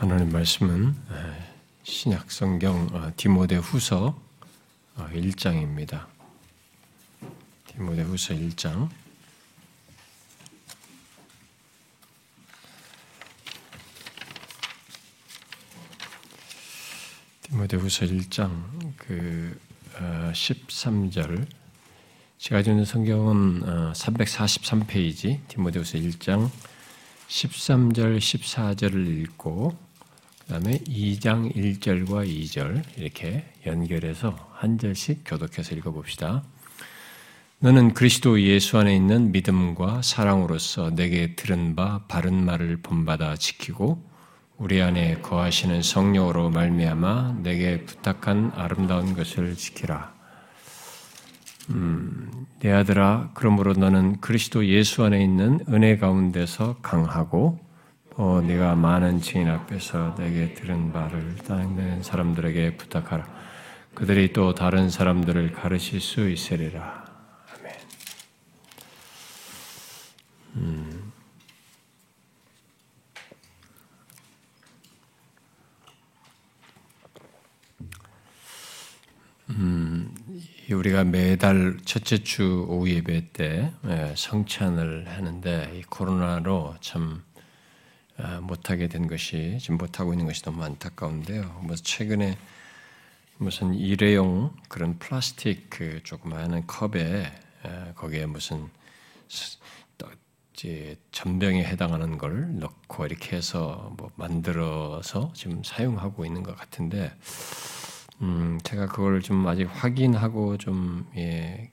하나님 말씀은 신약 성경 어, 디모데 후서 1장입니다. 어, 디모데 후서 1장. 디모데 후서 1장 그 13절 어, 제가 있는 성경은 343페이지 디모데후서 1장 13절 14절을 읽고 다음에 2장 1절과 2절 이렇게 연결해서 한 절씩 교독해서 읽어 봅시다. 너는 그리스도 예수 안에 있는 믿음과 사랑으로서 내게 들은 바 바른 말을 본받아 지키고 우리 안에 거하시는 성령으로 말미암아 내게 부탁한 아름다운 것을 지키라. 음, 내 아들아, 그러므로 너는 그리스도 예수 안에 있는 은혜 가운데서 강하고 어, 네가 많은 증인 앞에서 내게 들은 바를 땅는 사람들에게 부탁하라. 그들이 또 다른 사람들을 가르칠 수 있으리라. 아멘. 음. 음, 우리가 매달 첫째 주 오후 예배 때 예, 성찬을 하는데 이 코로나로 참 아, 못하게 된 것이 지금 못하고 있는 것이 너무 안타까운데요. 뭐 최근에 무슨 일회용 그런 플라스틱 그 조그마한 컵에 아, 거기에 무슨 전병에 해당하는 걸 넣고 이렇게 해서 뭐 만들어서 지금 사용하고 있는 것 같은데, 음 제가 그걸 좀 아직 확인하고 좀 예,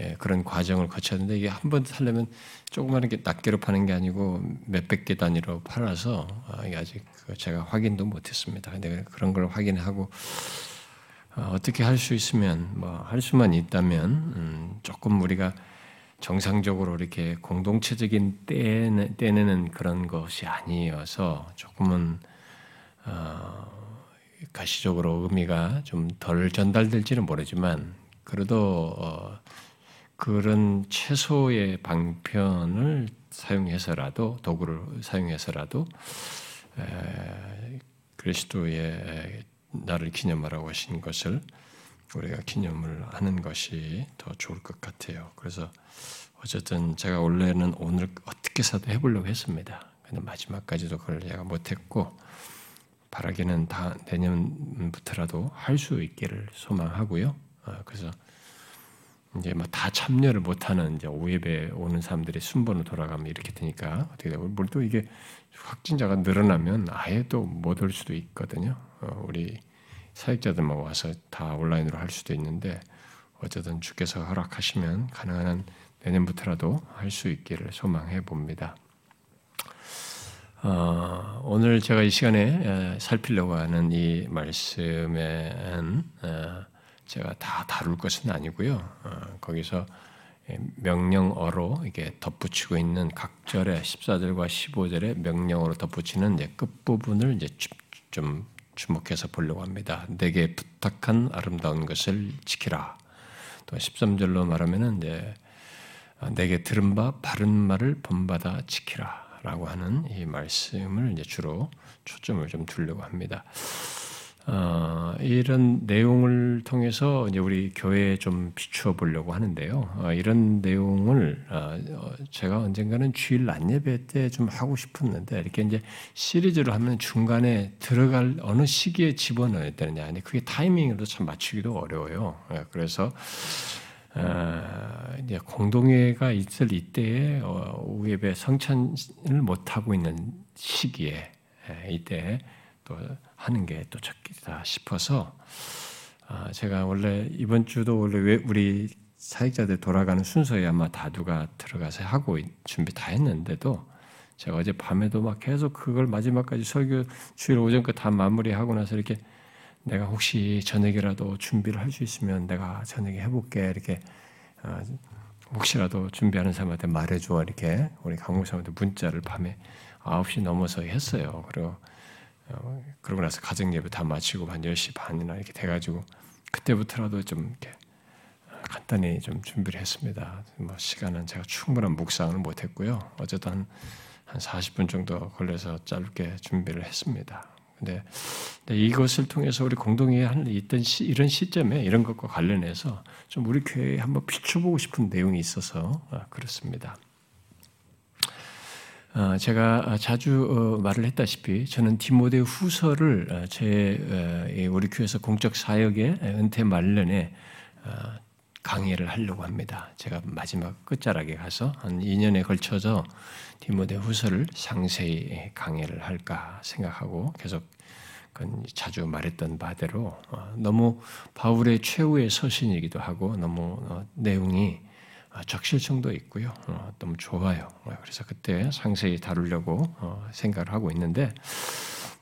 예, 그런 과정을 거쳤는데 이게 한 번 살려면 조그마한 게 낱개로 파는 게 아니고 몇백 개 단위로 팔아서 아, 이게 아직 그 제가 확인도 못했습니다. 근데 그런 걸 확인하고 어, 어떻게 할 수 있으면 뭐 할 수만 있다면 음, 조금 우리가 정상적으로 이렇게 공동체적인 떼내, 떼내는 그런 것이 아니어서 조금은 어, 가시적으로 의미가 좀 덜 전달될지는 모르지만 그래도 어, 그런 최소의 방편을 사용해서라도 도구를 사용해서라도 그리스도의 나를 기념하라고 하신 것을 우리가 기념을 하는 것이 더 좋을 것 같아요. 그래서 어쨌든 제가 원래는 오늘 어떻게 사도 해보려고 했습니다. 근데 마지막까지도 그걸 제가 못했고 바라기는 다 내년부터라도 할 수 있기를 소망하고요. 어, 그래서 이제 막 다 참여를 못하는 이제 오예배 오는 사람들이 순번으로 돌아가면 이렇게 되니까 어떻게 되고 물또 이게 확진자가 늘어나면 아예 또 못 올 수도 있거든요. 어, 우리 사역자들만 와서 다 온라인으로 할 수도 있는데 어쨌든 주께서 허락하시면 가능한 한 내년부터라도 할 수 있기를 소망해 봅니다. 어, 오늘 제가 이 시간에 살피려고 하는 이 어, 제가 다 다룰 것은 아니고요. 어, 거기서 명령어로 이게 덧붙이고 있는 각 절의 14절과 15절의 명령어로 덧붙이는 이제 끝 부분을 이제 좀 주목해서 보려고 합니다. 내게 부탁한 아름다운 것을 지키라. 또 13절로 말하면은 이제 어, 내게 들은 바 바른 말을 본받아 지키라라고 하는 이 말씀을 이제 주로 초점을 좀 두려고 합니다. 어, 이런 내용을 통해서 이제 우리 교회에 좀 비추어 보려고 하는데요. 어, 이런 내용을 어, 어 제가 언젠가는 주일 안예배 때 좀 하고 싶었는데 이렇게 이제 시리즈로 하면 중간에 들어갈 어느 시기에 집어넣어야 되느냐, 아니 그게 타이밍으로 참 맞추기도 어려워요. 예, 그래서 어, 이제 공동회가 있을 이때에 오후 예배 성찬을 못 하고 있는 시기에 예, 이때 또 하는 게또 적기다 싶어서 아, 제가 원래 이번 주도 원래 우리 사역자들 돌아가는 순서에 아마 다두가 들어가서 하고 준비 다 했는데도 제가 어제 밤에도 막 계속 그걸 마지막까지 설교 주일 오전까지 다 마무리하고 나서 이렇게 내가 혹시 저녁이라도 준비를 할 수 있으면 내가 저녁에 해볼게 이렇게 아, 혹시라도 준비하는 사람한테 말해줘 이렇게 우리 강목사한테 문자를 밤에 9시 넘어서 했어요. 그리고 어, 그러고 나서 가정 예배 다 마치고 한 10시 반이나 이렇게 돼 가지고 그때부터라도 좀 이렇게 간단히 좀 준비를 했습니다. 뭐 시간은 제가 충분한 묵상을 못 했고요. 어쨌든 한 40분 정도 걸려서 짧게 준비를 했습니다. 근데, 이것을 통해서 우리 공동회에 있던 시, 이런 시점에 이런 것과 관련해서 좀 우리 교회에 한번 비춰보고 싶은 내용이 있어서 아, 그렇습니다. 어, 제가 자주 어, 말을 했다시피 저는 디모데 후서를 어, 제 우리 교회에서 공적 사역의 은퇴 말년에 강의를 하려고 합니다. 제가 마지막 끝자락에 가서 한 2년에 걸쳐서 디모데 후서를 상세히 강의를 할까 생각하고 계속 자주 말했던 바대로 어, 너무 바울의 최후의 서신이기도 하고 너무 어, 내용이 어, 적실성도 있고요. 너무 좋아요. 그래서 그때 상세히 다루려고 생각을 하고 있는데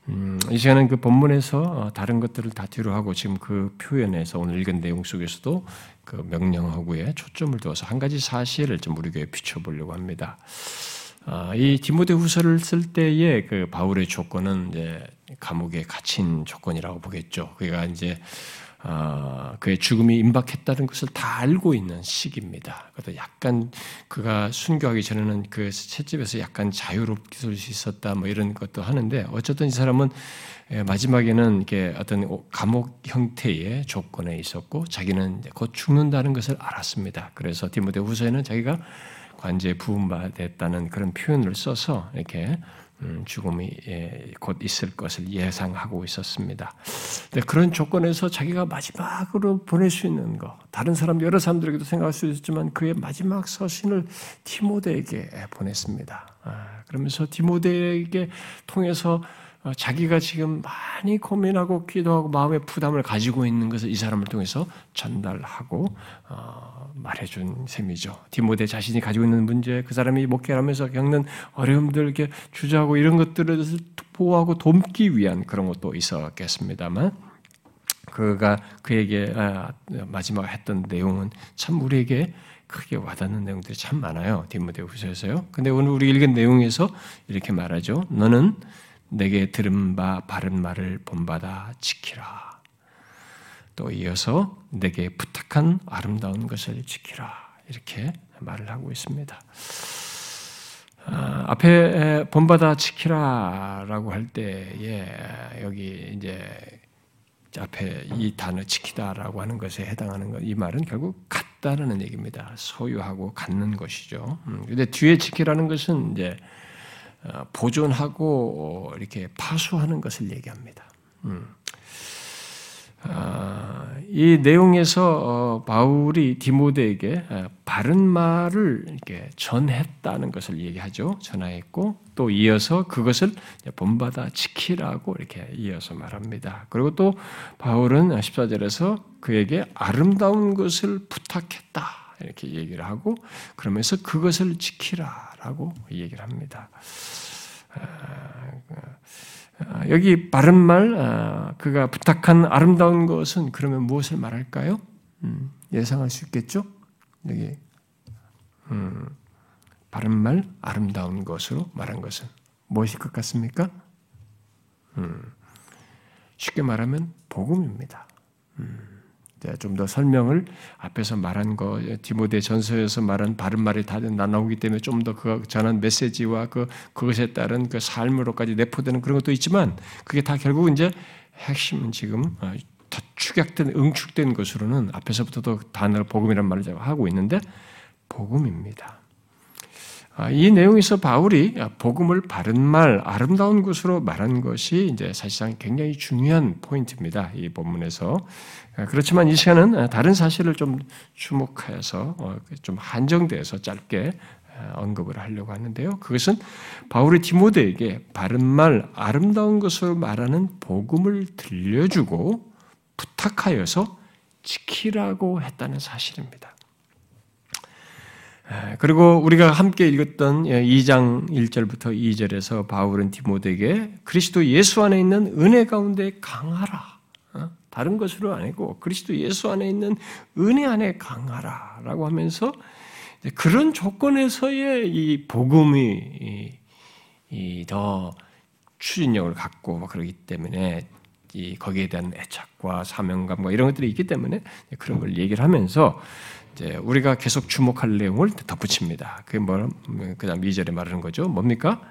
음, 이 시간은 그 본문에서 다른 것들을 다 뒤로 하고 지금 그 표현에서 오늘 읽은 내용 속에서도 그 명령하고에 초점을 두어서 한 가지 사실을 좀 우리 교회에 비춰보려고 합니다. 아, 이 디모데 후서를 쓸 때의 그 바울의 조건은 이제 감옥에 갇힌 조건이라고 보겠죠. 그가 이제 어, 그의 죽음이 임박했다는 것을 다 알고 있는 시기입니다. 그래서 약간 그가 순교하기 전에는 그 채집에서 약간 자유롭게 살수 있었다 뭐 이런 것도 하는데 어쨌든 이 사람은 예, 마지막에는 이게 어떤 감옥 형태의 조건에 있었고 자기는 곧 죽는다는 것을 알았습니다. 그래서 디모데 후서에는 자기가 관제 부음받았다는 그런 표현을 써서 이렇게 음, 죽음이 예, 곧 있을 것을 예상하고 있었습니다. 그런 조건에서 자기가 마지막으로 보낼 수 있는 것, 다른 사람 여러 사람들에게도 생각할 수 있지만 그의 마지막 서신을 디모데에게 보냈습니다. 아, 그러면서 디모데에게 통해서 어, 자기가 지금 많이 고민하고 기도하고 마음의 부담을 가지고 있는 것을 이 사람을 통해서 전달하고 어, 말해준 셈이죠. 디모데 자신이 가지고 있는 문제, 그 사람이 목회하면서 겪는 어려움들, 이렇게 주저하고 이런 것들을 보호하고 돕기 위한 그런 것도 있었겠습니다만, 그가 그에게 아, 마지막 했던 내용은 참 우리에게 크게 와닿는 내용들이 참 많아요. 디모데 후서에서요. 근데 오늘 우리 읽은 내용에서 이렇게 말하죠. 너는 내게 들은 바 바른 말을 본받아 지키라. 또 이어서 내게 부탁한 아름다운 것을 지키라. 이렇게 말을 하고 있습니다. 아, 앞에 본받아 지키라라고 할 때에 여기 이제 앞에 이 단어 지키다라고 하는 것에 해당하는 것, 이 말은 결국 갖다라는 얘기입니다. 소유하고 갖는 것이죠. 음, 근데 뒤에 지키라는 것은 이제 어, 보존하고 이렇게 파수하는 것을 얘기합니다. 음. 아, 이 내용에서 어, 바울이 디모데에게 어, 바른 말을 이렇게 전했다는 것을 얘기하죠. 전하했고 또 이어서 그것을 본받아 지키라고 이렇게 이어서 말합니다. 그리고 또 바울은 14절에서 그에게 아름다운 것을 부탁했다. 이렇게 얘기를 하고 그러면서 그것을 지키라 라고 얘기를 합니다. 아, 아, 여기 바른 말, 아, 그가 부탁한 아름다운 것은 그러면 무엇을 말할까요? 음, 예상할 수 있겠죠? 여기 음, 바른 말, 아름다운 것으로 말한 것은 무엇일 것 같습니까? 음, 쉽게 말하면 복음입니다. 음. 좀더 설명을 앞에서 말한 거 디모데 전서에서 말한 바른 말이 다 나오기 때문에 좀 더 그 전한 메시지와 그 그것에 따른 그 삶으로까지 내포되는 그런 것도 있지만 그게 다 결국 이제 핵심은 지금 어, 다 축약된 응축된 것으로는 앞에서부터도 단어 복음이란 말을 하고 있는데 복음입니다. 아, 이 내용에서 바울이 복음을 바른 말, 아름다운 것으로 말한 것이 이제 사실상 굉장히 중요한 포인트입니다. 이 본문에서. 아, 그렇지만 이 시간은 다른 사실을 좀 주목해서 어, 좀 한정돼서 짧게 아, 언급을 하려고 하는데요. 그것은 바울이 디모데에게 바른 말, 아름다운 것으로 말하는 복음을 들려주고 부탁하여서 지키라고 했다는 사실입니다. 그리고 우리가 함께 읽었던 2장 예, 1절부터 2절에서 바울은 디모데에게 그리스도 예수 안에 있는 은혜 가운데 강하라. 어? 다른 것으로 아니고 그리스도 예수 안에 있는 은혜 안에 강하라라고 하면서 그런 조건에서의 이 복음이 더 추진력을 갖고 그러기 때문에 이 거기에 대한 애착과 사명감과 이런 것들이 있기 때문에 그런 걸 얘기를 하면서 우리가 계속 주목할 내용을 덧붙입니다. 그게 뭐, 그 다음 2절에 말하는 거죠. 뭡니까?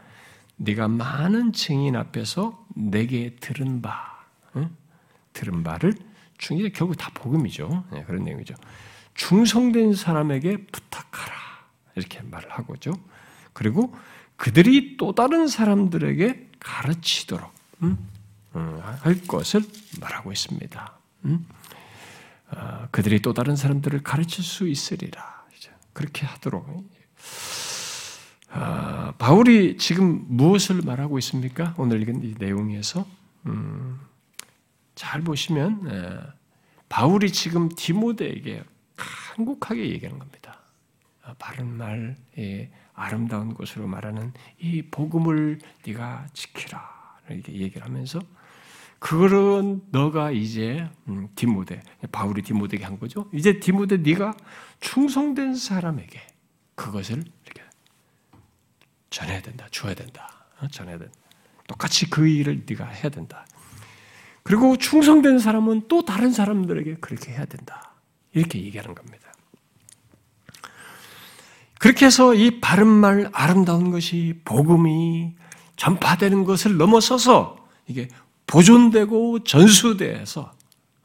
네가 많은 증인 앞에서 내게 들은 바, 응? 들은 바를 중이 결국 다 복음이죠. 네, 그런 내용이죠. 충성된 사람에게 부탁하라 이렇게 말을 하고죠. 그리고 그들이 또 다른 사람들에게 가르치도록 음? 음, 할 것을 말하고 있습니다. 음? 어, 그들이 또 다른 사람들을 가르칠 수 있으리라. 그렇게 하도록. 어, 바울이 지금 무엇을 말하고 있습니까? 오늘 읽은 이 내용에서 음, 잘 보시면 에, 바울이 지금 디모데에게 한국하게 얘기하는 겁니다. 어, 바른 말, 예, 아름다운 것으로 말하는 이 복음을 네가 지키라 이렇게 얘기를 하면서 그거는 너가 이제 음, 디모데 바울이 디모데에게 한 거죠. 이제 디모데 네가 충성된 사람에게 그것을 이렇게 전해야 된다, 줘야 된다, 어, 전해야 된다. 똑같이 그 일을 네가 해야 된다. 그리고 충성된 사람은 또 다른 사람들에게 그렇게 해야 된다. 이렇게 얘기하는 겁니다. 그렇게 해서 이 바른 말, 아름다운 것이 복음이 전파되는 것을 넘어서서 이게 보존되고 전수돼서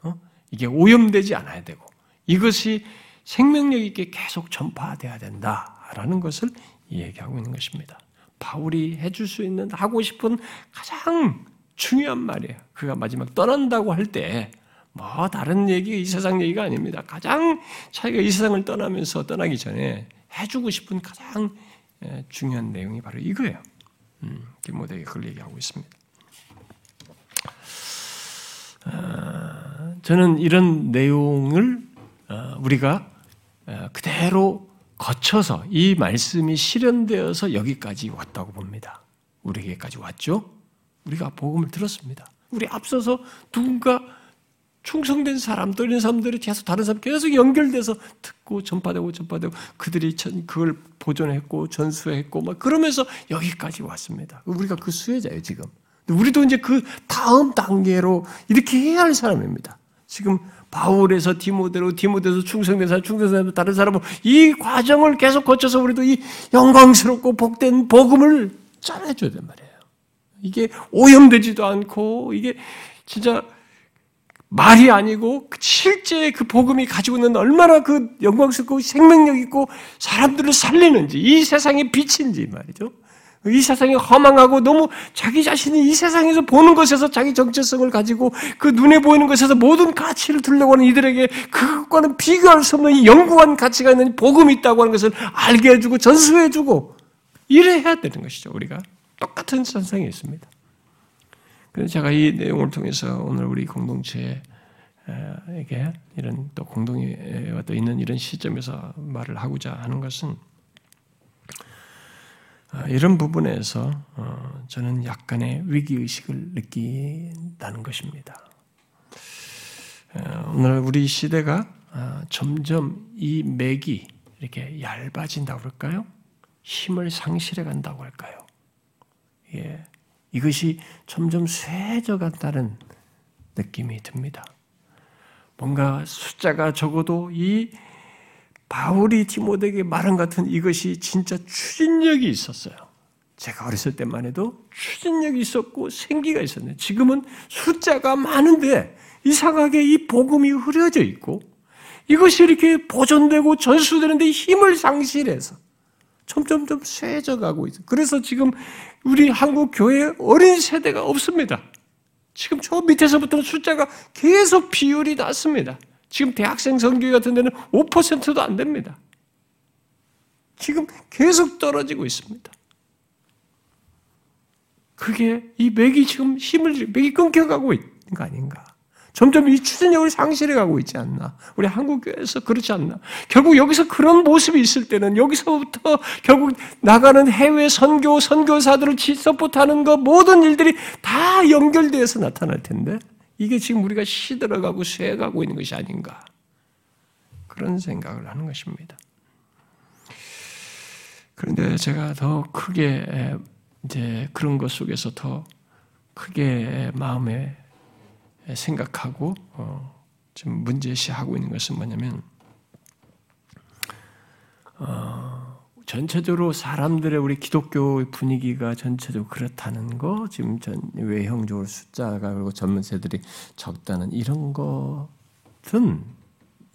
어? 이게 오염되지 않아야 되고 이것이 생명력 있게 계속 전파돼야 된다라는 것을 얘기하고 있는 것입니다. 바울이 해줄 수 있는 하고 싶은 가장 중요한 말이에요. 그가 마지막 떠난다고 할 때 뭐 다른 얘기, 이 세상 얘기가 아닙니다. 가장 자기가 이 세상을 떠나면서 떠나기 전에 해주고 싶은 가장 예, 중요한 내용이 바로 이거예요. 음, 디모데에게 그걸 얘기하고 있습니다. 아, 저는 이런 내용을 어, 우리가 어, 그대로 거쳐서 이 말씀이 실현되어서 여기까지 왔다고 봅니다. 우리에게까지 왔죠? 우리가 복음을 들었습니다. 우리 앞서서 누군가 충성된 사람, 또 이런 사람들이 계속 다른 사람 계속 연결돼서 듣고 전파되고 전파되고 그들이 그걸 보존했고 전수했고 막 그러면서 여기까지 왔습니다. 우리가 그 수혜자예요 지금. 우리도 이제 그 다음 단계로 이렇게 해야 할 사람입니다. 지금 바울에서 디모데로, 디모데에서 충성된 사람, 다른 사람은 이 과정을 계속 거쳐서 우리도 이 영광스럽고 복된 복음을 전해줘야 된 말이에요. 이게 오염되지도 않고 이게 진짜 말이 아니고 실제 그 복음이 가지고 있는 얼마나 그 영광스럽고 생명력 있고 사람들을 살리는지 이 세상의 빛인지 말이죠. 이 세상이 허망하고 너무 자기 자신이 이 세상에서 보는 것에서 자기 정체성을 가지고 그 눈에 보이는 것에서 모든 가치를 들려고 하는 이들에게 그것과는 비교할 수 없는 이 영구한 가치가 있는 복음이 있다고 하는 것을 알게 해주고 전수해주고 이래야 되는 것이죠. 우리가 똑같은 선상에 있습니다. 그래서 제가 이 내용을 통해서 오늘 우리 공동체에게 이런 또 공동이 또 있는 이런 시점에서 말을 하고자 하는 것은 아, 이런 부분에서 어, 저는 약간의 위기 의식을 느낀다는 것입니다. 어, 오늘 우리 시대가 아, 점점 이 맥이 이렇게 얇아진다고 그럴까요? 힘을 상실해 간다고 할까요? 예. 이것이 점점 쇠져 간다는 느낌이 듭니다. 뭔가 숫자가 적어도 이 바울이 디모데에게 말한 같은 이것이 진짜 추진력이 있었어요. 제가 어렸을 때만 해도 추진력이 있었고 생기가 있었네. 지금은 숫자가 많은데 이상하게 이 복음이 흐려져 있고 이것이 이렇게 보존되고 전수되는데 힘을 상실해서 점점점 쇠져 가고 있어요. 그래서 지금 우리 한국 교회 어린 세대가 없습니다. 지금 저 밑에서부터는 숫자가 계속 비율이 낮습니다. 지금 대학생 선교회 같은 데는 5%도 안 됩니다. 지금 계속 떨어지고 있습니다. 그게 이 맥이 지금 힘을 맥이 끊겨가고 있는 거 아닌가? 점점 이 추진력을 상실해 가고 있지 않나? 우리 한국 교회에서 그렇지 않나? 결국 여기서 그런 모습이 있을 때는 여기서부터 결국 나가는 해외 선교 선교사들을 서포트하는 것 모든 일들이 다 연결되어서 나타날 텐데 이게 지금 우리가 시들어가고 쇠가고 있는 것이 아닌가 그런 생각을 하는 것입니다. 그런데 제가 더 크게 이제 그런 것 속에서 더 크게 마음에 생각하고 어, 지금 문제시하고 있는 것은 뭐냐면 어, 전체적으로 사람들의 우리 기독교 분위기가 전체적으로 그렇다는 거, 지금 전 외형적으로 숫자가 그리고 전문세들이 적다는 이런 것은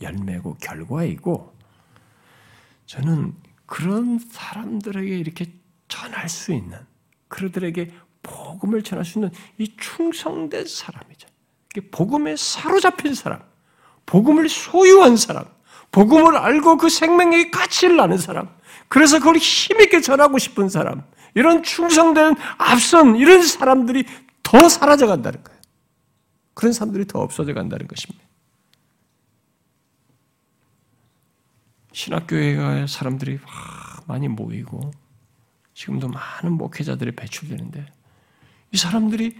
열매고 결과이고, 저는 그런 사람들에게 이렇게 전할 수 있는, 그들에게 복음을 전할 수 있는 이 충성된 사람이죠. 복음에 사로잡힌 사람, 복음을 소유한 사람, 복음을 알고 그 생명의 가치를 아는 사람, 그래서 그걸 힘있게 전하고 싶은 사람, 이런 충성된 앞선 이런 사람들이 더 사라져 간다는 거예요. 그런 사람들이 더 없어져 간다는 것입니다. 신학교회가 사람들이 많이 모이고 지금도 많은 목회자들이 배출되는데 이 사람들이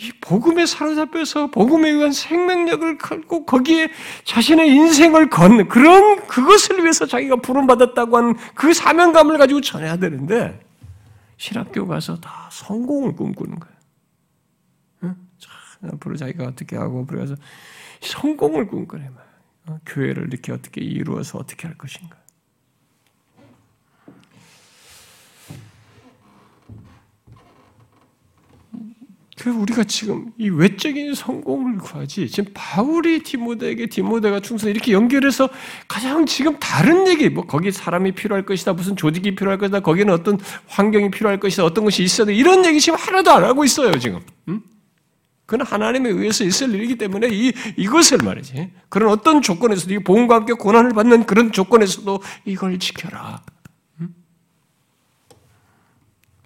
이 복음에 사로잡혀서 복음에 의한 생명력을 갖고 거기에 자신의 인생을 건 그런 그것을 위해서 자기가 부름 받았다고 하는 그 사명감을 가지고 전해야 되는데 신학교 가서 다 성공을 꿈꾸는 거예요. 응? 앞으로 자기가 어떻게 하고 그래서 성공을 꿈꾸네. 어? 교회를 이렇게 어떻게 이루어서 어떻게 할 것인가. 그 우리가 지금 이 외적인 성공을 구하지 지금 바울이 디모데에게 디모데가 충성 이렇게 연결해서 가장 지금 다른 얘기 뭐 거기 사람이 필요할 것이다 무슨 조직이 필요할 것이다 거기는 어떤 환경이 필요할 것이다 어떤 것이 있어야 돼 이런 얘기 지금 하나도 안 하고 있어요 지금 음? 그건 하나님에 의해서 있을 일이기 때문에 이 이것을 말이지 그런 어떤 조건에서도 이 복음과 함께 고난을 받는 그런 조건에서도 이걸 지켜라. 음?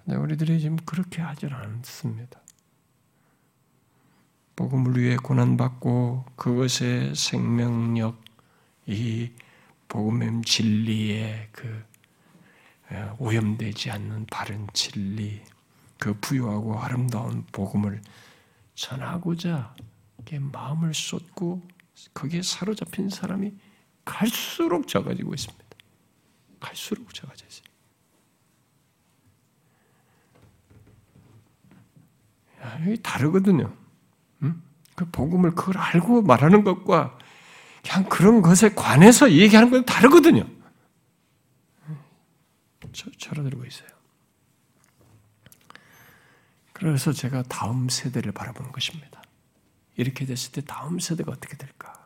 근데 우리들이 지금 그렇게 하질 않습니다. 복음을 위해 고난받고 그것의 생명력, 이 복음의 진리의 그 오염되지 않는 바른 진리, 그 부유하고 아름다운 복음을 전하고자 마음을 쏟고 거기에 사로잡힌 사람이 갈수록 적어지고 있습니다. 갈수록 적어져 있어요. 야, 다르거든요. 그 복음을 그걸 알고 말하는 것과 그냥 그런 것에 관해서 얘기하는 건 다르거든요. 철어들고 있어요. 그래서 제가 다음 세대를 바라보는 것입니다. 이렇게 됐을 때 다음 세대가 어떻게 될까?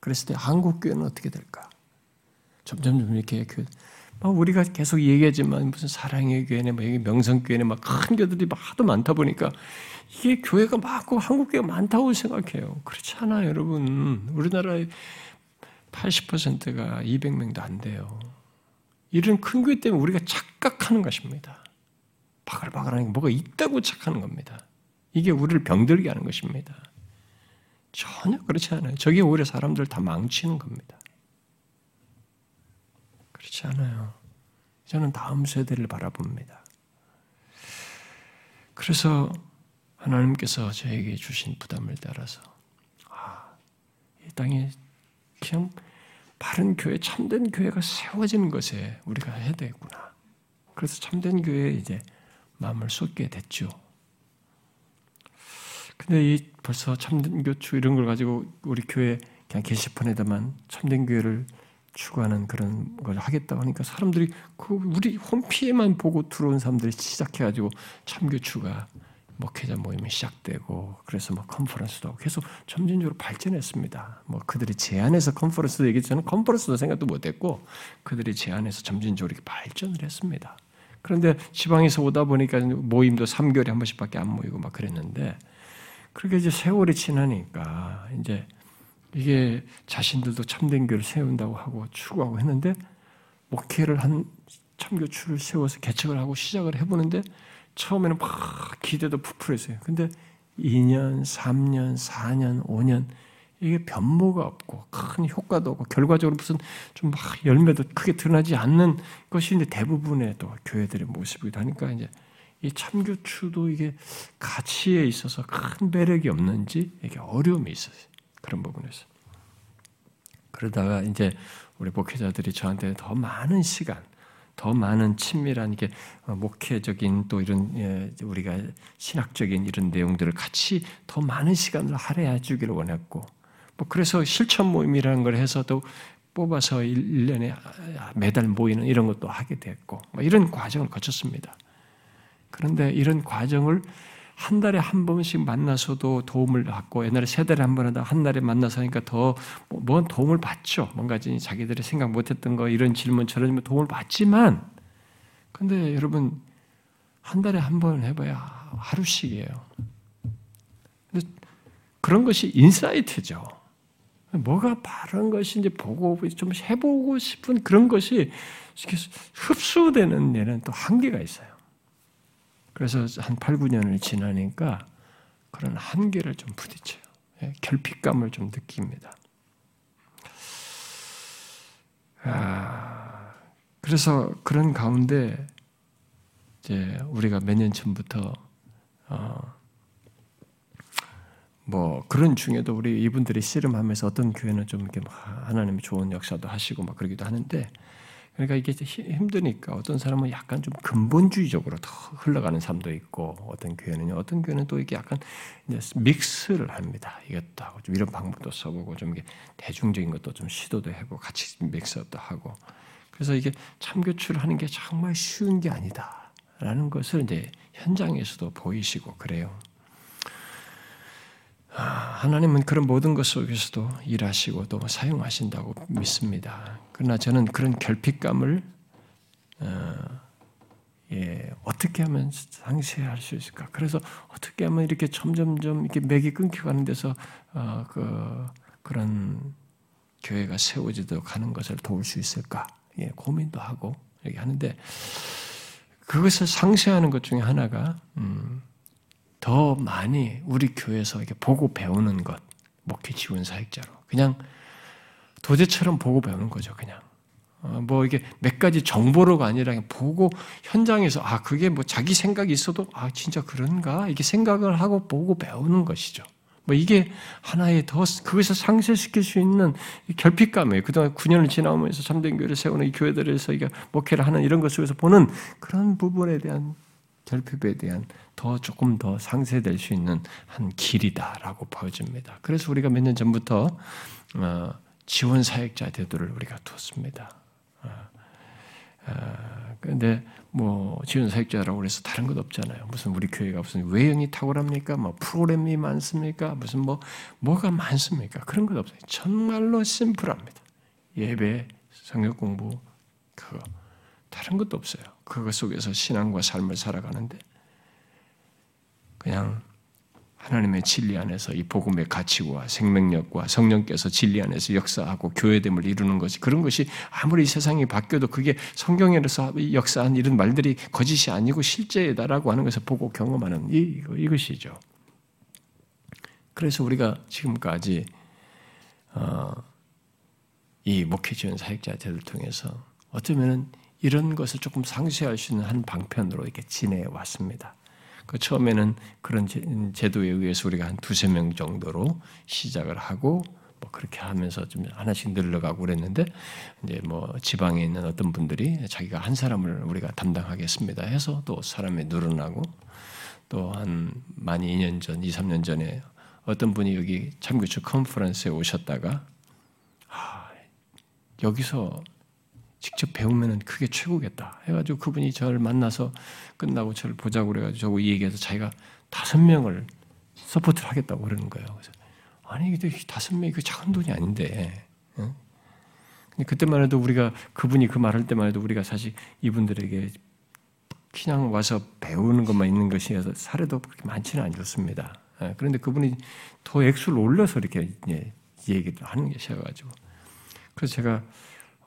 그랬을 때 한국 교회는 어떻게 될까? 점점 점 이렇게 그 우리가 계속 얘기하지만 무슨 사랑의 교회네, 뭐 명성 교회네, 막 큰 교들이 하도 많다 보니까 이게 교회가 많고 한국 교회가 많다고 생각해요. 그렇지 않아요, 여러분. 우리나라의 80%가 200명도 안 돼요. 이런 큰 교회 때문에 우리가 착각하는 것입니다. 바글바글한 게 뭐가 있다고 착하는 겁니다. 이게 우리를 병들게 하는 것입니다. 전혀 그렇지 않아요. 저게 오히려 사람들 다 망치는 겁니다. 그렇지 않아요. 저는 다음 세대를 바라봅니다. 그래서 하나님께서 저에게 주신 부담을 따라서 아, 이 땅에 그냥 바른 교회, 참된 교회가 세워지는 것에 우리가 해야 되겠구나. 그래서 참된 교회에 이제 마음을 쏟게 됐죠. 근데 이 벌써 참된 교추 이런 걸 가지고 우리 교회 그냥 게시판에다만 참된 교회를 추구하는 그런 걸 하겠다고 하니까 사람들이 그 우리 홈피에만 보고 들어온 사람들이 시작해가지고 참교추가 목회자 모임이 시작되고 그래서 뭐 컨퍼런스도 계속 점진적으로 발전했습니다. 뭐 그들이 제안해서 컨퍼런스도 얘기 저는 컨퍼런스도 생각도 못했고 그들이 제안해서 점진적으로 이렇게 발전을 했습니다. 그런데 지방에서 오다 보니까 모임도 3개월에 한 번씩밖에 안 모이고 막 그랬는데 그렇게 이제 세월이 지나니까 이제 이게 자신들도 참된 교를 세운다고 하고 추구하고 했는데 목회를 한 참교추를 세워서 개척을 하고 시작을 해보는데 처음에는 막 기대도 부풀었어요. 근데 2년, 3년, 4년, 5년 이게 변모가 없고 큰 효과도 없고 결과적으로 무슨 좀 막 열매도 크게 드러나지 않는 것이 이제 대부분의 또 교회들의 모습이기도 하니까 이제 이 참교추도 이게 가치에 있어서 큰 매력이 없는지 이게 어려움이 있어요. 그런 부분에서. 그러다가 이제 우리 목회자들이 저한테 더 많은 시간, 더 많은 친밀한 게 어, 목회적인 또 이런 예, 우리가 신학적인 이런 내용들을 같이 더 많은 시간을 할애해 주기를 원했고, 뭐 그래서 실천 모임이라는 걸 해서도 뽑아서 1년에 매달 모이는 이런 것도 하게 됐고 뭐 이런 과정을 거쳤습니다. 그런데 이런 과정을 한 달에 한 번씩 만나서도 도움을 받고 옛날에 세 달에 한 번 하다 한 달에 만나서 하니까 더뭔 뭐 도움을 받죠. 뭔가 자기들이 생각 못했던 거 이런 질문처럼 도움을 받지만 근데 여러분 한 달에 한 번 해봐야 하루씩이에요. 그런 것이 인사이트죠. 뭐가 바른 것인지 보고 좀 해보고 싶은 그런 것이 흡수되는 데는 또 한계가 있어요. 그래서 한 8, 9년을 지나니까 그런 한계를 좀 부딪혀요. 예, 결핍감을 좀 느낍니다. 아, 그래서 그런 가운데 이제 우리가 몇 년 전부터 어, 뭐 그런 중에도 우리 이분들이 씨름하면서 어떤 교회는 좀 이렇게 하나님의 좋은 역사도 하시고 막 그러기도 하는데 그러니까 이게 힘드니까 어떤 사람은 약간 좀 근본주의적으로 더 흘러가는 사람도 있고 어떤 교회는요. 어떤 교회는 또 이게 약간 믹스를 합니다. 이것도 하고 좀 이런 방법도 써보고 좀 이게 대중적인 것도 좀 시도도 하고 같이 믹스도 하고. 그래서 이게 참교출하는 게 정말 쉬운 게 아니다라는 것을 이제 현장에서도 보이시고 그래요. 아, 하나님은 그런 모든 것 속에서도 일하시고 또 사용하신다고 믿습니다. 그러나 저는 그런 결핍감을 어, 예, 어떻게 하면 상쇄할 수 있을까? 그래서 어떻게 하면 이렇게 점점점 이렇게 맥이 끊겨가는 데서 어, 그 그런 교회가 세워지도록 하는 것을 도울 수 있을까? 예, 고민도 하고 이렇게 하는데 그것을 상쇄하는 것 중에 하나가 음, 더 많이 우리 교회에서 이렇게 보고 배우는 것, 목회 지원 사역자로 그냥 도제처럼 보고 배우는 거죠, 그냥. 어, 뭐 이게 몇 가지 정보로가 아니라 보고 현장에서 아 그게 뭐 자기 생각이 있어도 아 진짜 그런가 이게 생각을 하고 보고 배우는 것이죠. 뭐 이게 하나의 더 그것을 상쇄시킬 수 있는 결핍감이에요. 그동안 9년을 지나오면서 참된 교회를 세우는 이 교회들에서 이게 목회를 하는 이런 것 속에서 보는 그런 부분에 대한 결핍에 대한 더 조금 더 상쇄될 수 있는 한 길이다라고 보여집니다. 그래서 우리가 몇 년 전부터 어, 지원 사역자 제도를 우리가 두었습니다. 그런데 어, 어, 뭐 지원 사역자라고 해서 다른 것 없잖아요. 무슨 우리 교회가 무슨 외형이 탁월합니까? 뭐 프로그램이 많습니까? 무슨 뭐 뭐가 많습니까? 그런 것 없어요. 정말로 심플합니다. 예배, 성역 공부, 그 다른 것도 없어요. 그것 속에서 신앙과 삶을 살아가는데 그냥 하나님의 진리 안에서 이 복음의 가치와 생명력과 성령께서 진리 안에서 역사하고 교회됨을 이루는 것이 그런 것이 아무리 세상이 바뀌어도 그게 성경에서 역사한 이런 말들이 거짓이 아니고 실제다라고 하는 것을 보고 경험하는 이, 이것이죠. 그래서 우리가 지금까지 어, 이 목회 지원 사역자들을 통해서 어쩌면은 이런 것을 조금 상쇄할 수 있는 한 방편으로 이렇게 지내왔습니다. 그 처음에는 그런 제도에 의해서 우리가 한 두세 명 정도로 시작을 하고 뭐 그렇게 하면서 좀 하나씩 늘려가고 그랬는데 이제 뭐 지방에 있는 어떤 분들이 자기가 한 사람을 우리가 담당하겠습니다 해서 또 사람이 늘어나고 또 한 만 2년 전, 2, 3년 전에 어떤 분이 여기 참교추 컨퍼런스에 오셨다가 아, 여기서 직접 배우면 그게 최고겠다. 해가지고 그분이 저를 만나서 끝나고 저를 보자고 그래가지고 이 얘기해서 자기가 다섯 명을 support를 하겠다고 그러는 거예요. 그래서 아니 근데 다섯 명이 그 작은 돈이 아닌데. 응? 그때만 해도 우리가 그분이 그 말할 때만 해도 우리가 사실 이분들에게 그냥 와서 배우는 것만 있는 것이 어서 사례도 그렇게 많지는 않습니다. 그런데 그분이 더 액수를 올려서 이렇게 얘기를 하는 것이어가지고 그래서 제가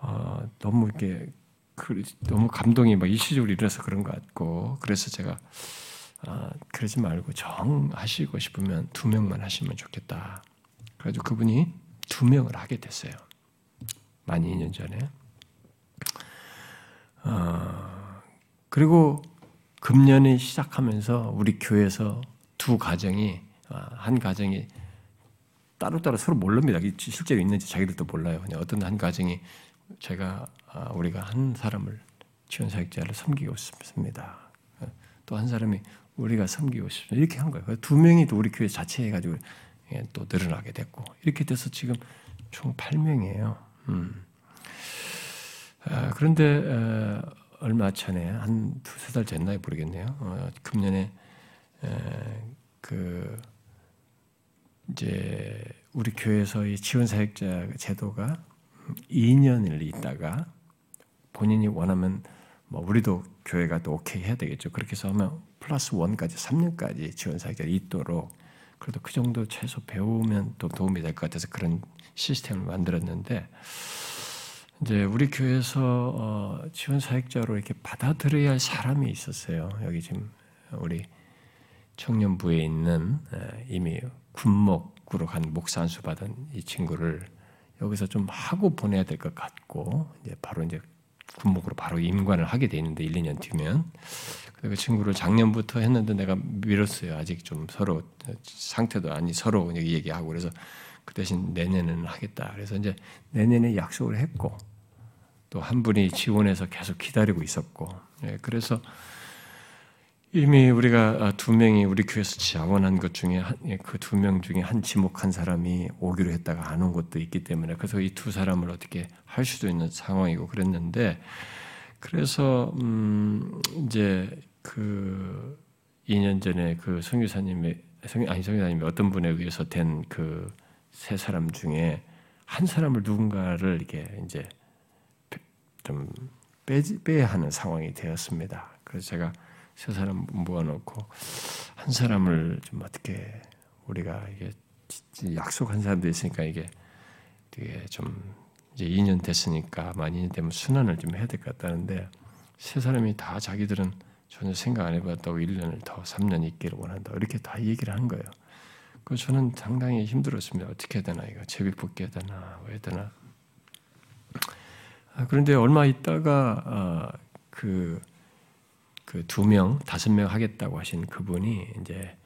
어, 너무 이렇게 그, 너무 감동이 막 일시적으로 일어나서 그런 것 같고 그래서 제가 어, 그러지 말고 정하시고 싶으면 두 명만 하시면 좋겠다. 그래서 그분이 두 명을 하게 됐어요. 만 2년 전에. 어, 그리고 금년에 시작하면서 우리 교회에서 두 가정이 어, 한 가정이 따로따로 서로 모릅니다. 실제로 있는지 자기들도 몰라요. 그냥 어떤 한 가정이 제가 아, 우리가 한 사람을 지원 사역자를 섬기고 싶습니다. 또 한 사람이 우리가 섬기고 싶습니다. 이렇게 한 거예요. 두 명이 또 우리 교회 자체 해가지고 예, 또 늘어나게 됐고 이렇게 돼서 지금 총 8명이에요. 음. 아, 그런데 얼마 전에 한 두세 달 됐나요 모르겠네요. 어, 금년에 그 이제 우리 교회에서 이 지원 사역자 제도가 2년을 있다가 본인이 원하면 뭐 우리도 교회가 또 오케이 해야 되겠죠. 그렇게 해서 하면 플러스 원까지 3년까지 지원 사역자가 있도록 그래도 그 정도 최소 배우면 또 도움이 될 것 같아서 그런 시스템을 만들었는데 이제 우리 교회에서 어, 지원 사역자로 이렇게 받아들여야 할 사람이 있었어요. 여기 지금 우리 청년부에 있는 이미 군목으로 간 목사 안수 받은 이 친구를 여기서 좀 하고 보내야 될 것 같고 이제 바로 이제 군목으로 바로 임관을 하게 돼 있는데 1, 2년 뒤면 그 친구를 작년부터 했는데 내가 미뤘어요. 아직 좀 서로 상태도 아니 서로 얘기하고 그래서 그 대신 내년에는 하겠다. 그래서 이제 내년에 약속을 했고 또 한 분이 지원해서 계속 기다리고 있었고 예, 그래서 이미 우리가 두 명이 우리 교회에서 지원한 것 중에 예, 그두 명 중에 한 지목한 사람이 오기로 했다가 안 온 것도 있기 때문에 그래서 이 두 사람을 어떻게 할 수도 있는 상황이고 그랬는데 그래서 음 이제 그 2년 전에 그 성유사님의 성 아니 성유사님이 어떤 분에 의해서 된 그 세 사람 중에 한 사람을 누군가를 이렇게 이제 좀 빼지, 빼야 하는 상황이 되었습니다. 그래서 제가 세 사람 모아놓고 한 사람을 좀 어떻게 우리가 이게 약속한 사람도 있으니까 이게 되게 좀 이제 2년 됐으니까 만 2년 되면 순환을 좀 해야 될 것 같다는데 세 사람이 다 자기들은 전혀 생각 안 해봤다고 1년을 더 3년 있기를 원한다 이렇게 다 얘기를 한 거예요. 그 저는 상당히 힘들었습니다. 어떻게 해야 되나 이거 제비 뽑기 해야 되나 뭐 해야 되나 아, 그런데 얼마 있다가 그 그 두 명, 다섯 명 하겠다고 하신 그분이 이제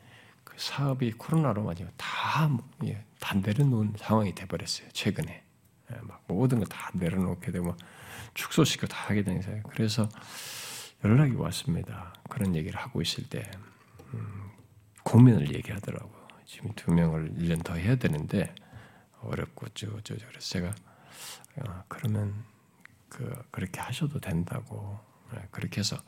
그 사업이 코로나로 많이 다 예, 내려놓은 상황이 돼버렸어요. 최근에 예, 막 모든 거다 내려놓게 되고 축소시켜 다 하게 되는 거예요. 그래서 연락이 왔습니다. 그런 얘기를 하고 있을 때 음, 고민을 얘기하더라고. 지금 두 명을 1년 더 해야 되는데 어렵고 저저저 그래서 제가 어, 그러면 그 그렇게 하셔도 된다고 네, 그렇게 해서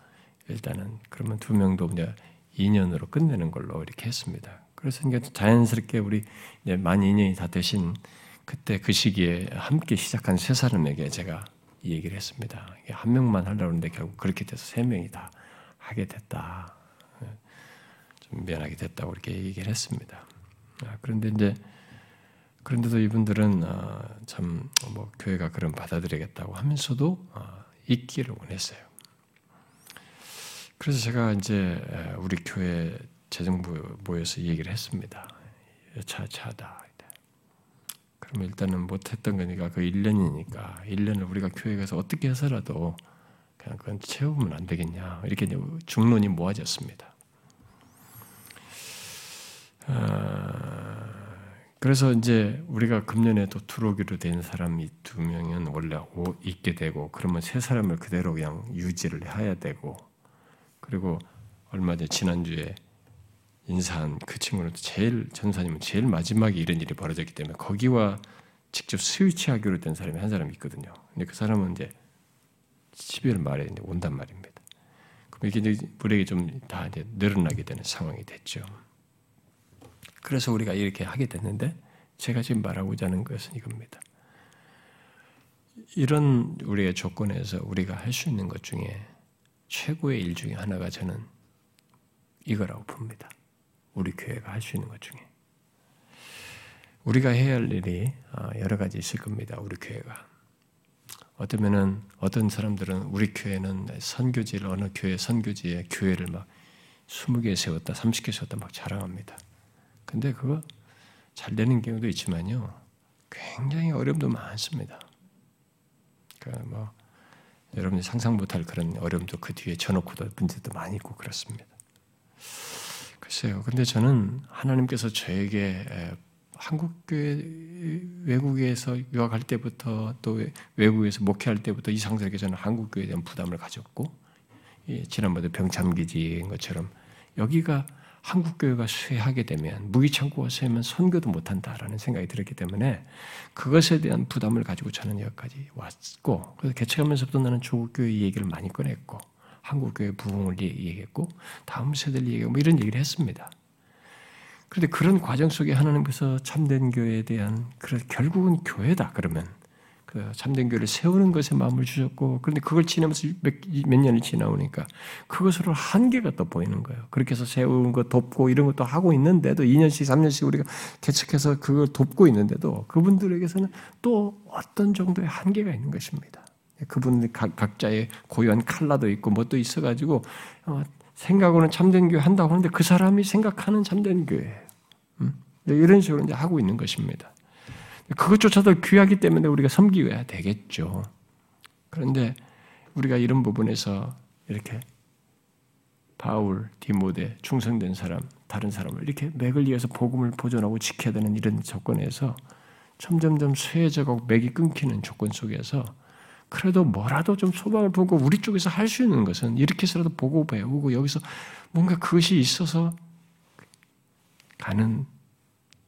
일단은 그러면 두 명도 이제 2년으로 끝내는 걸로 이렇게 했습니다. 그래서 이제 자연스럽게 우리 이제 만 2년이 다 되신 그때 그 시기에 함께 시작한 세 사람에게 제가 이 얘기를 했습니다. 한 명만 하려고 했는데 결국 그렇게 돼서 세 명이 다 하게 됐다. 네, 좀 미안하게 됐다고 이렇게 얘기를 했습니다. 아, 그런데 이제 그런데도 이분들은 어, 참뭐 교회가 그런 받아들이겠다고 하면서도 어, 있기를 원했어요. 그래서 제가 이제 우리 교회 재정부 모여서 얘기를 했습니다. 차차다. 그러면 일단은 못했던 거니까 그 1년이니까 1년을 우리가 교회 가서 어떻게 해서라도 그냥 그건 채우면 안 되겠냐 이렇게 중론이 모아졌습니다. 아, 그래서 이제 우리가 금년에도 들어오기로 된 사람이 두 명은 원래 있게 되고 그러면 세 사람을 그대로 그냥 유지를 해야 되고 그리고 얼마 전 지난주에 인사한 그 친구는 제일 전사님은 제일 마지막에 이런 일이 벌어졌기 때문에 거기와 직접 스위치하기로 된 사람이 한 사람이 있거든요. 근데 그 사람은 이제 12월 말에 이제 온단 말입니다. 그럼 이게 이제 우리에게 좀 다 이제 늘어나게 되는 상황이 됐죠. 그래서 우리가 이렇게 하게 됐는데 제가 지금 말하고자 하는 것은 이겁니다. 이런 우리의 조건에서 우리가 할 수 있는 것 중에 최고의 일 중에 하나가 저는 이거라고 봅니다. 우리 교회가 할 수 있는 것 중에. 우리가 해야 할 일이 어, 여러 가지 있을 겁니다. 우리 교회가. 어쩌면은 어떤 사람들은 우리 교회는 선교지를 어느 교회 선교지에 교회를 막 20개 세웠다, 30개 세웠다 막 자랑합니다. 근데 그거 잘 되는 경우도 있지만요. 굉장히 어려움도 많습니다. 그러니까 뭐 여러분이 상상 못할 그런 어려움도 그 뒤에 져놓고도 문제도 많이 있고 그렇습니다. 글쎄요. 근데 저는 하나님께서 저에게 한국 교회 외국에서 유학할 때부터 또 외국에서 목회할 때부터 이상스럽게 저는 한국 교회에 대한 부담을 가졌고 지난번에 병참기지인 것처럼 여기가 한국 교회가 쇠하게 되면 무기 창고가 쇠면 선교도 못한다라는 생각이 들었기 때문에 그것에 대한 부담을 가지고 저는 여기까지 왔고 그래서 개척하면서부터 나는 조국 교회 얘기를 많이 꺼냈고 한국 교회 부흥을 얘기했고 다음 세대를 얘기하고 뭐 이런 얘기를 했습니다. 그런데 그런 과정 속에 하나님께서 참된 교회에 대한 그 결국은 교회다 그러면 그 참된 교회를 세우는 것에 마음을 주셨고 그런데 그걸 지나면서 몇, 몇 년이 지나오니까 그것으로 한계가 또 보이는 거예요. 그렇게 해서 세우는 거 돕고 이런 것도 하고 있는데도 2년씩 3년씩 우리가 개척해서 그걸 돕고 있는데도 그분들에게서는 또 어떤 정도의 한계가 있는 것입니다. 그분 각자의 고유한 칼라도 있고 뭣도 있어가지고 어, 생각으로는 참된 교회 한다고 하는데 그 사람이 생각하는 참된 교회예요. 음? 이런 식으로 이제 하고 있는 것입니다. 그것조차도 귀하기 때문에 우리가 섬기어야 되겠죠. 그런데 우리가 이런 부분에서 이렇게 바울, 디모데, 충성된 사람, 다른 사람을 이렇게 맥을 이어서 복음을 보존하고 지켜야 되는 이런 조건에서 점점점 쇠해져가고 맥이 끊기는 조건 속에서 그래도 뭐라도 좀 소망을 보고 우리 쪽에서 할 수 있는 것은 이렇게 해서라도 보고 배우고 여기서 뭔가 그것이 있어서 가는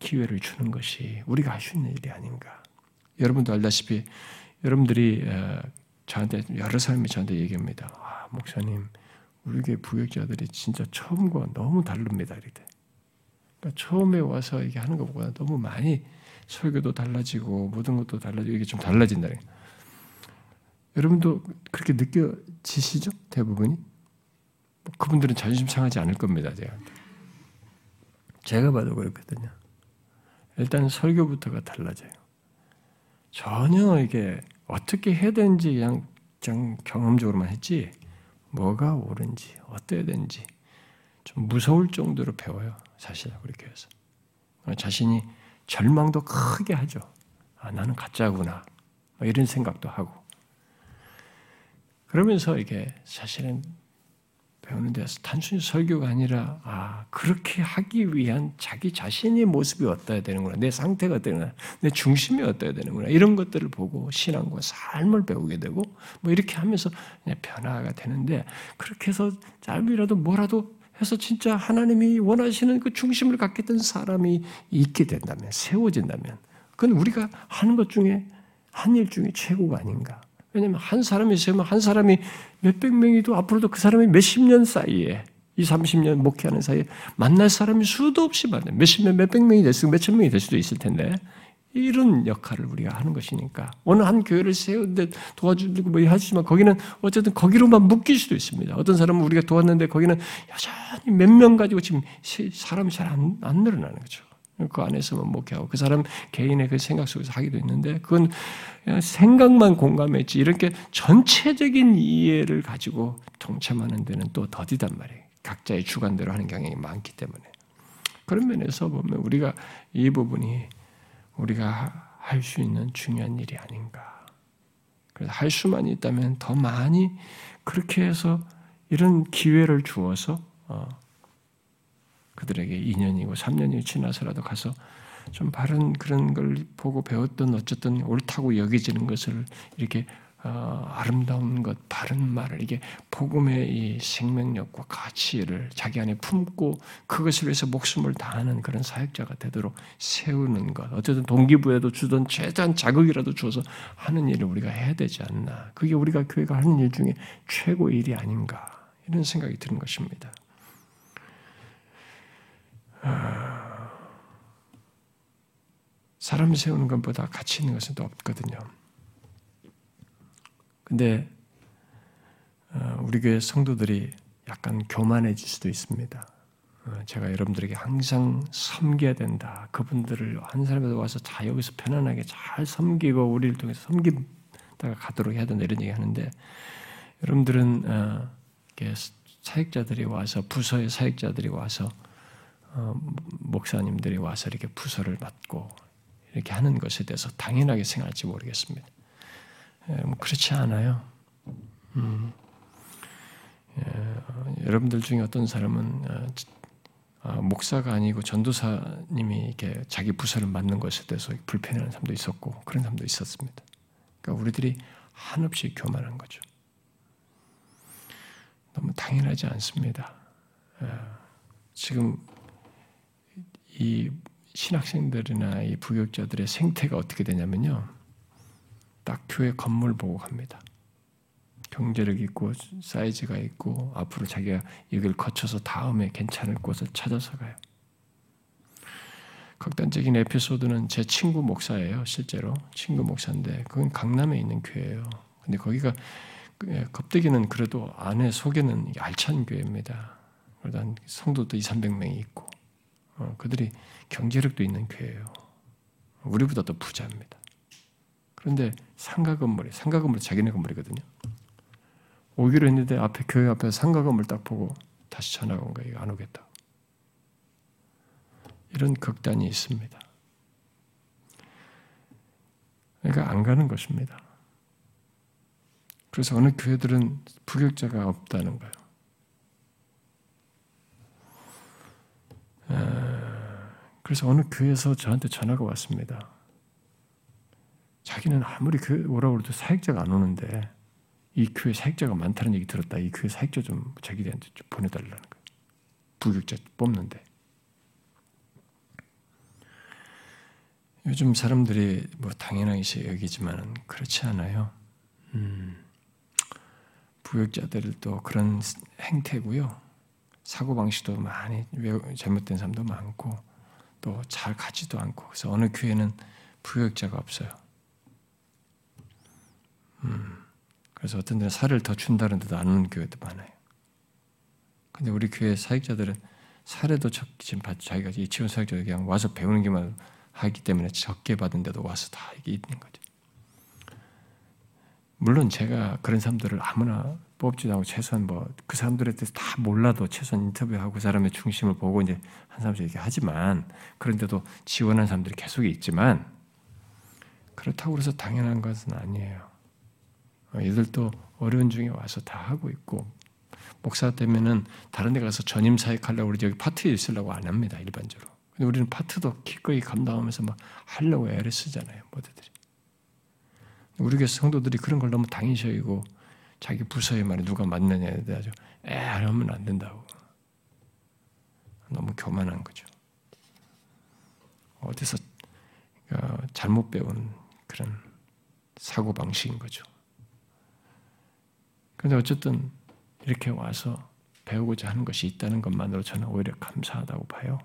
기회를 주는 것이 우리가 할 수 있는 일이 아닌가. 여러분도 알다시피 여러분들이 저한테 여러 사람이 저한테 얘기합니다. 아, 목사님, 우리 교회 부역자들이 진짜 처음과 너무 다릅니다. 이렇게. 그러니까 처음에 와서 이게 하는 것보다 너무 많이 설교도 달라지고 모든 것도 달라지고 이게 좀 달라진다. 여러분도 그렇게 느껴지시죠? 대부분이? 뭐 그분들은 자존심 상하지 않을 겁니다. 제가. 제가 봐도 그렇거든요. 일단 설교부터가 달라져요. 전혀 이게 어떻게 해야 되는지 그냥, 그냥 경험적으로만 했지 뭐가 옳은지 어때야 되는지 좀 무서울 정도로 배워요. 사실 그렇게 해서 자신이 절망도 크게 하죠. 아, 나는 가짜구나. 뭐 이런 생각도 하고 그러면서 이게 사실은 배우는 데서 단순히 설교가 아니라 아 그렇게 하기 위한 자기 자신의 모습이 어떠야 되는구나 내 상태가 어떠냐 내 중심이 어떠야 되는구나 이런 것들을 보고 신앙과 삶을 배우게 되고 뭐 이렇게 하면서 변화가 되는데 그렇게 해서 짧이라도 뭐라도 해서 진짜 하나님이 원하시는 그 중심을 갖게 된 사람이 있게 된다면 세워진다면 그건 우리가 하는 것 중에 한 일 중에 최고가 아닌가 왜냐하면 한 사람이 있으면 한 사람이 몇백 명이도 앞으로도 그 사람이 몇십 년 사이에 이 30년 목회하는 사이에 만날 사람이 수도 없이 만나 몇십 명, 몇백 명이 될 수, 몇천 명이 될 수도 있을 텐데 이런 역할을 우리가 하는 것이니까 어느 한 교회를 세우는데 도와주고 뭐 하지만 거기는 어쨌든 거기로만 묶일 수도 있습니다. 어떤 사람은 우리가 도왔는데 거기는 여전히 몇 명 가지고 지금 사람이 잘안안 늘어나는 거죠. 그 안에서만 목회하고 그 사람 개인의 그 생각 속에서 하기도 있는데 그건 생각만 공감했지 이렇게 전체적인 이해를 가지고 동참하는 데는 또 더디단 말이에요. 각자의 주관대로 하는 경향이 많기 때문에 그런 면에서 보면 우리가 이 부분이 우리가 할 수 있는 중요한 일이 아닌가. 그래서 할 수만 있다면 더 많이 그렇게 해서 이런 기회를 주어서 어, 그들에게 2년이고 3년이 지나서라도 가서 좀 바른 그런 걸 보고 배웠던 어쨌든 옳다고 여겨지는 것을 이렇게 어, 아름다운 것, 바른 말을 이게 복음의 이 생명력과 가치를 자기 안에 품고 그것을 위해서 목숨을 다하는 그런 사역자가 되도록 세우는 것. 어쨌든 동기부여도 주던 최대한 자극이라도 주어서 하는 일을 우리가 해야 되지 않나. 그게 우리가 교회가 하는 일 중에 최고 일이 아닌가 이런 생각이 드는 것입니다. 아, 사람 세우는 것보다 가치 있는 것은 또 없거든요. 근데 어, 우리 교회 성도들이 약간 교만해질 수도 있습니다. 어, 제가 여러분들에게 항상 섬겨야 된다. 그분들을 한 사람에서 와서 다 여기서 편안하게 잘 섬기고 우리를 통해서 섬기다가 가도록 해야 된다 이런 얘기 하는데 여러분들은 어, 사역자들이 와서 부서의 사역자들이 와서 어, 목사님들이 와서 이렇게 부서를 맡고 이렇게 하는 것에 대해서 당연하게 생각할지 모르겠습니다. 예, 뭐 그렇지 않아요. 음. 예, 여러분들 중에 어떤 사람은 어, 아, 목사가 아니고 전도사님이 이렇게 자기 부서를 맡는 것에 대해서 불편해하는 사람도 있었고 그런 사람도 있었습니다. 그러니까 우리들이 한없이 교만한 거죠. 너무 당연하지 않습니다. 예, 지금 이 신학생들이나 이 부교육자들의 생태가 어떻게 되냐면요. 딱 교회 건물 보고 갑니다. 경제력 있고 사이즈가 있고 앞으로 자기가 이걸 거쳐서 다음에 괜찮을 곳을 찾아서 가요. 극단적인 에피소드는 제 친구 목사예요. 실제로 친구 목사인데 그건 강남에 있는 교회예요. 근데 거기가 그, 겁대기는 그래도 안에 속에는 알찬 교회입니다. 그러다 성도도 2, 300명이 있고 어, 그들이 경제력도 있는 교회예요. 우리보다 더 부자입니다. 그런데 상가 건물이 상가 건물 자기네 건물이거든요. 오기로 했는데 앞에 교회 앞에 상가 건물 딱 보고 다시 전화가 온 거예요. 안 오겠다. 이런 극단이 있습니다. 그러니까 안 가는 것입니다. 그래서 어느 교회들은 부격자가 없다는 거예요. 그래서 어느 교회에서 저한테 전화가 왔습니다. 자기는 아무리 교회 오라고 해도 사역자가 안 오는데 이 교회 사역자가 많다는 얘기 들었다. 이 교회 사역자 좀 자기들한테 좀 보내달라는 거예요. 부격자 뽑는데. 요즘 사람들이 뭐 당연하게 여기지만 그렇지 않아요. 음, 부역자들도 그런 행태고요. 사고 방식도 많이 잘못된 사람도 많고 또 잘 가지도 않고 그래서 어느 교회는 부역자가 없어요. 음, 그래서 어떤 데는 살을 더 준다는 데도 안 오는 교회도 많아요. 근데 우리 교회 사역자들은 살에도 지금 자기가 이 지원 사역자 그냥 와서 배우는 게만 하기 때문에 적게 받은 데도 와서 다 이게 있는 거죠. 물론 제가 그런 사람들을 아무나 뽑지도 않고 최소한 뭐 그 사람들에 대해서 다 몰라도 최소한 인터뷰하고 그 사람의 중심을 보고 이제 한 사람씩 이렇게 하지만 그런데도 지원한 사람들이 계속 있지만 그렇다고 해서 당연한 것은 아니에요. 이들도 어려운 중에 와서 다 하고 있고 목사 때문에는 다른 데 가서 전임 사역하려고 우리 여기 파트에 있으려고 안 합니다 일반적으로. 근데 우리는 파트도 기꺼이 감당하면서 막 하려고 애를 쓰잖아요, 모두들이. 우리 교 성도들이 그런 걸 너무 당연시 여기고 자기 부서에 말이 누가 맞느냐에 대해서 에 하면 안 된다고. 너무 교만한 거죠. 어디서 어, 잘못 배운 그런 사고 방식인 거죠. 그런데 어쨌든 이렇게 와서 배우고자 하는 것이 있다는 것만으로 저는 오히려 감사하다고 봐요.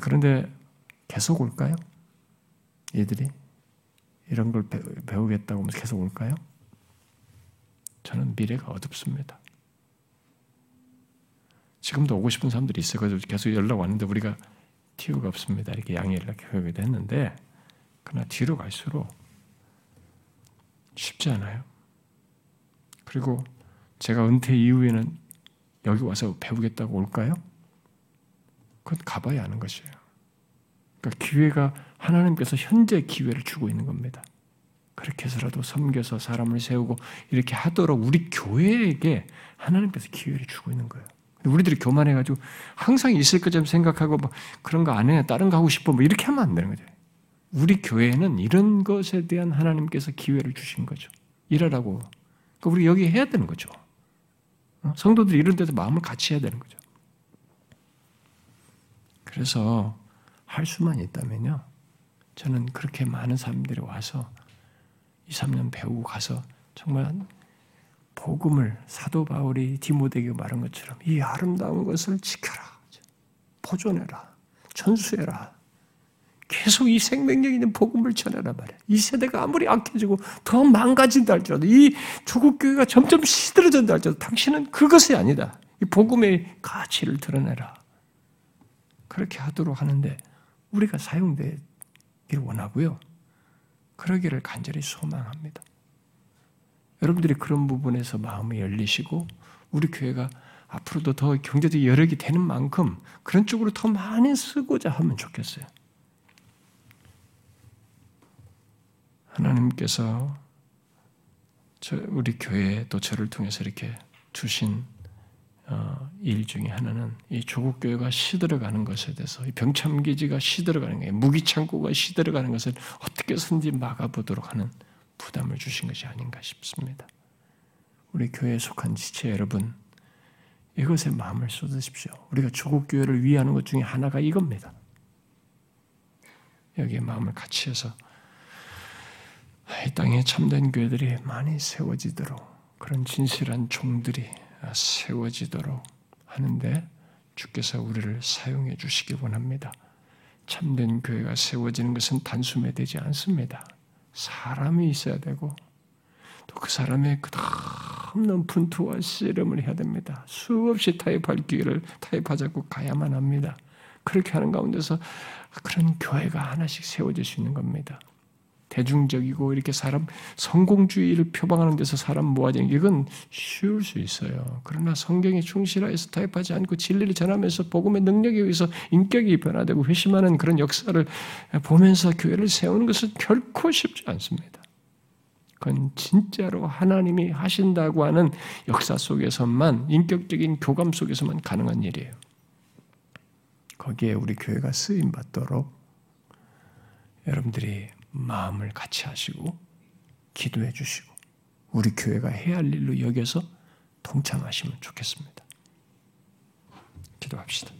그런데 계속 올까요? 이들이 이런 걸 배우겠다고 하면서 계속 올까요? 저는 미래가 어둡습니다. 지금도 오고 싶은 사람들이 있어요. 그래서 계속 연락 왔는데 우리가 티오가 없습니다. 이렇게 양해 연락 하기도 했는데 그러나 뒤로 갈수록 쉽지 않아요. 그리고 제가 은퇴 이후에는 여기 와서 배우겠다고 올까요? 그건 가봐야 하는 것이에요. 그러니까 기회가 하나님께서 현재 기회를 주고 있는 겁니다. 그렇게 해서라도 섬겨서 사람을 세우고 이렇게 하도록 우리 교회에게 하나님께서 기회를 주고 있는 거예요. 우리들이 교만해가지고 항상 있을 것처럼 생각하고 뭐 그런 거 안 해, 다른 거 하고 싶어, 뭐 이렇게 하면 안 되는 거죠. 우리 교회는 이런 것에 대한 하나님께서 기회를 주신 거죠. 일하라고. 그러니까 우리 여기 해야 되는 거죠. 어? 성도들이 이런 데서 마음을 같이 해야 되는 거죠. 그래서 할 수만 있다면요. 저는 그렇게 많은 사람들이 와서 2, 3년 배우고 가서 정말 복음을 사도 바울이 디모데에게 말한 것처럼 이 아름다운 것을 지켜라. 보존해라. 전수해라. 계속 이 생명력 있는 복음을 전하라 말이야. 이 세대가 아무리 악해지고 더 망가진다 할지라도 이 조국 교회가 점점 시들어진다 할지라도 당신은 그것이 아니다. 이 복음의 가치를 드러내라. 그렇게 하도록 하는데 우리가 사용되 기를 원하고요. 그러기를 간절히 소망합니다. 여러분들이 그런 부분에서 마음을 열리시고 우리 교회가 앞으로도 더 경제적 여력이 되는 만큼 그런 쪽으로 더 많이 쓰고자 하면 좋겠어요. 하나님께서 우리 교회 또 저를 통해서 이렇게 주신 어, 일 중에 하나는 이 조국 교회가 시들어가는 것에 대해서 병참 기지가 시들어가는 게 무기 창고가 시들어가는 것을 어떻게든지 막아보도록 하는 부담을 주신 것이 아닌가 싶습니다. 우리 교회에 속한 지체 여러분, 이것에 마음을 쏟으십시오. 우리가 조국 교회를 위하는 것 중에 하나가 이겁니다. 여기에 마음을 같이 해서 이 땅에 참된 교회들이 많이 세워지도록 그런 진실한 종들이 세워지도록 하는데 주께서 우리를 사용해 주시기 원합니다. 참된 교회가 세워지는 것은 단숨에 되지 않습니다. 사람이 있어야 되고 또 그 사람의 끝없는 분투와 씨름을 해야 됩니다. 수없이 타협할 기회를 타협하자고 가야만 합니다. 그렇게 하는 가운데서 그런 교회가 하나씩 세워질 수 있는 겁니다. 대중적이고 이렇게 사람 성공주의를 표방하는 데서 사람 모아지는 이건 쉬울 수 있어요. 그러나 성경에 충실하여서 타협하지 않고 진리를 전하면서 복음의 능력에 의해서 인격이 변화되고 회심하는 그런 역사를 보면서 교회를 세우는 것은 결코 쉽지 않습니다. 그건 진짜로 하나님이 하신다고 하는 역사 속에서만 인격적인 교감 속에서만 가능한 일이에요. 거기에 우리 교회가 쓰임 받도록 여러분들이 마음을 같이 하시고 기도해 주시고 우리 교회가 해야 할 일로 여겨서 동참하시면 좋겠습니다. 기도합시다.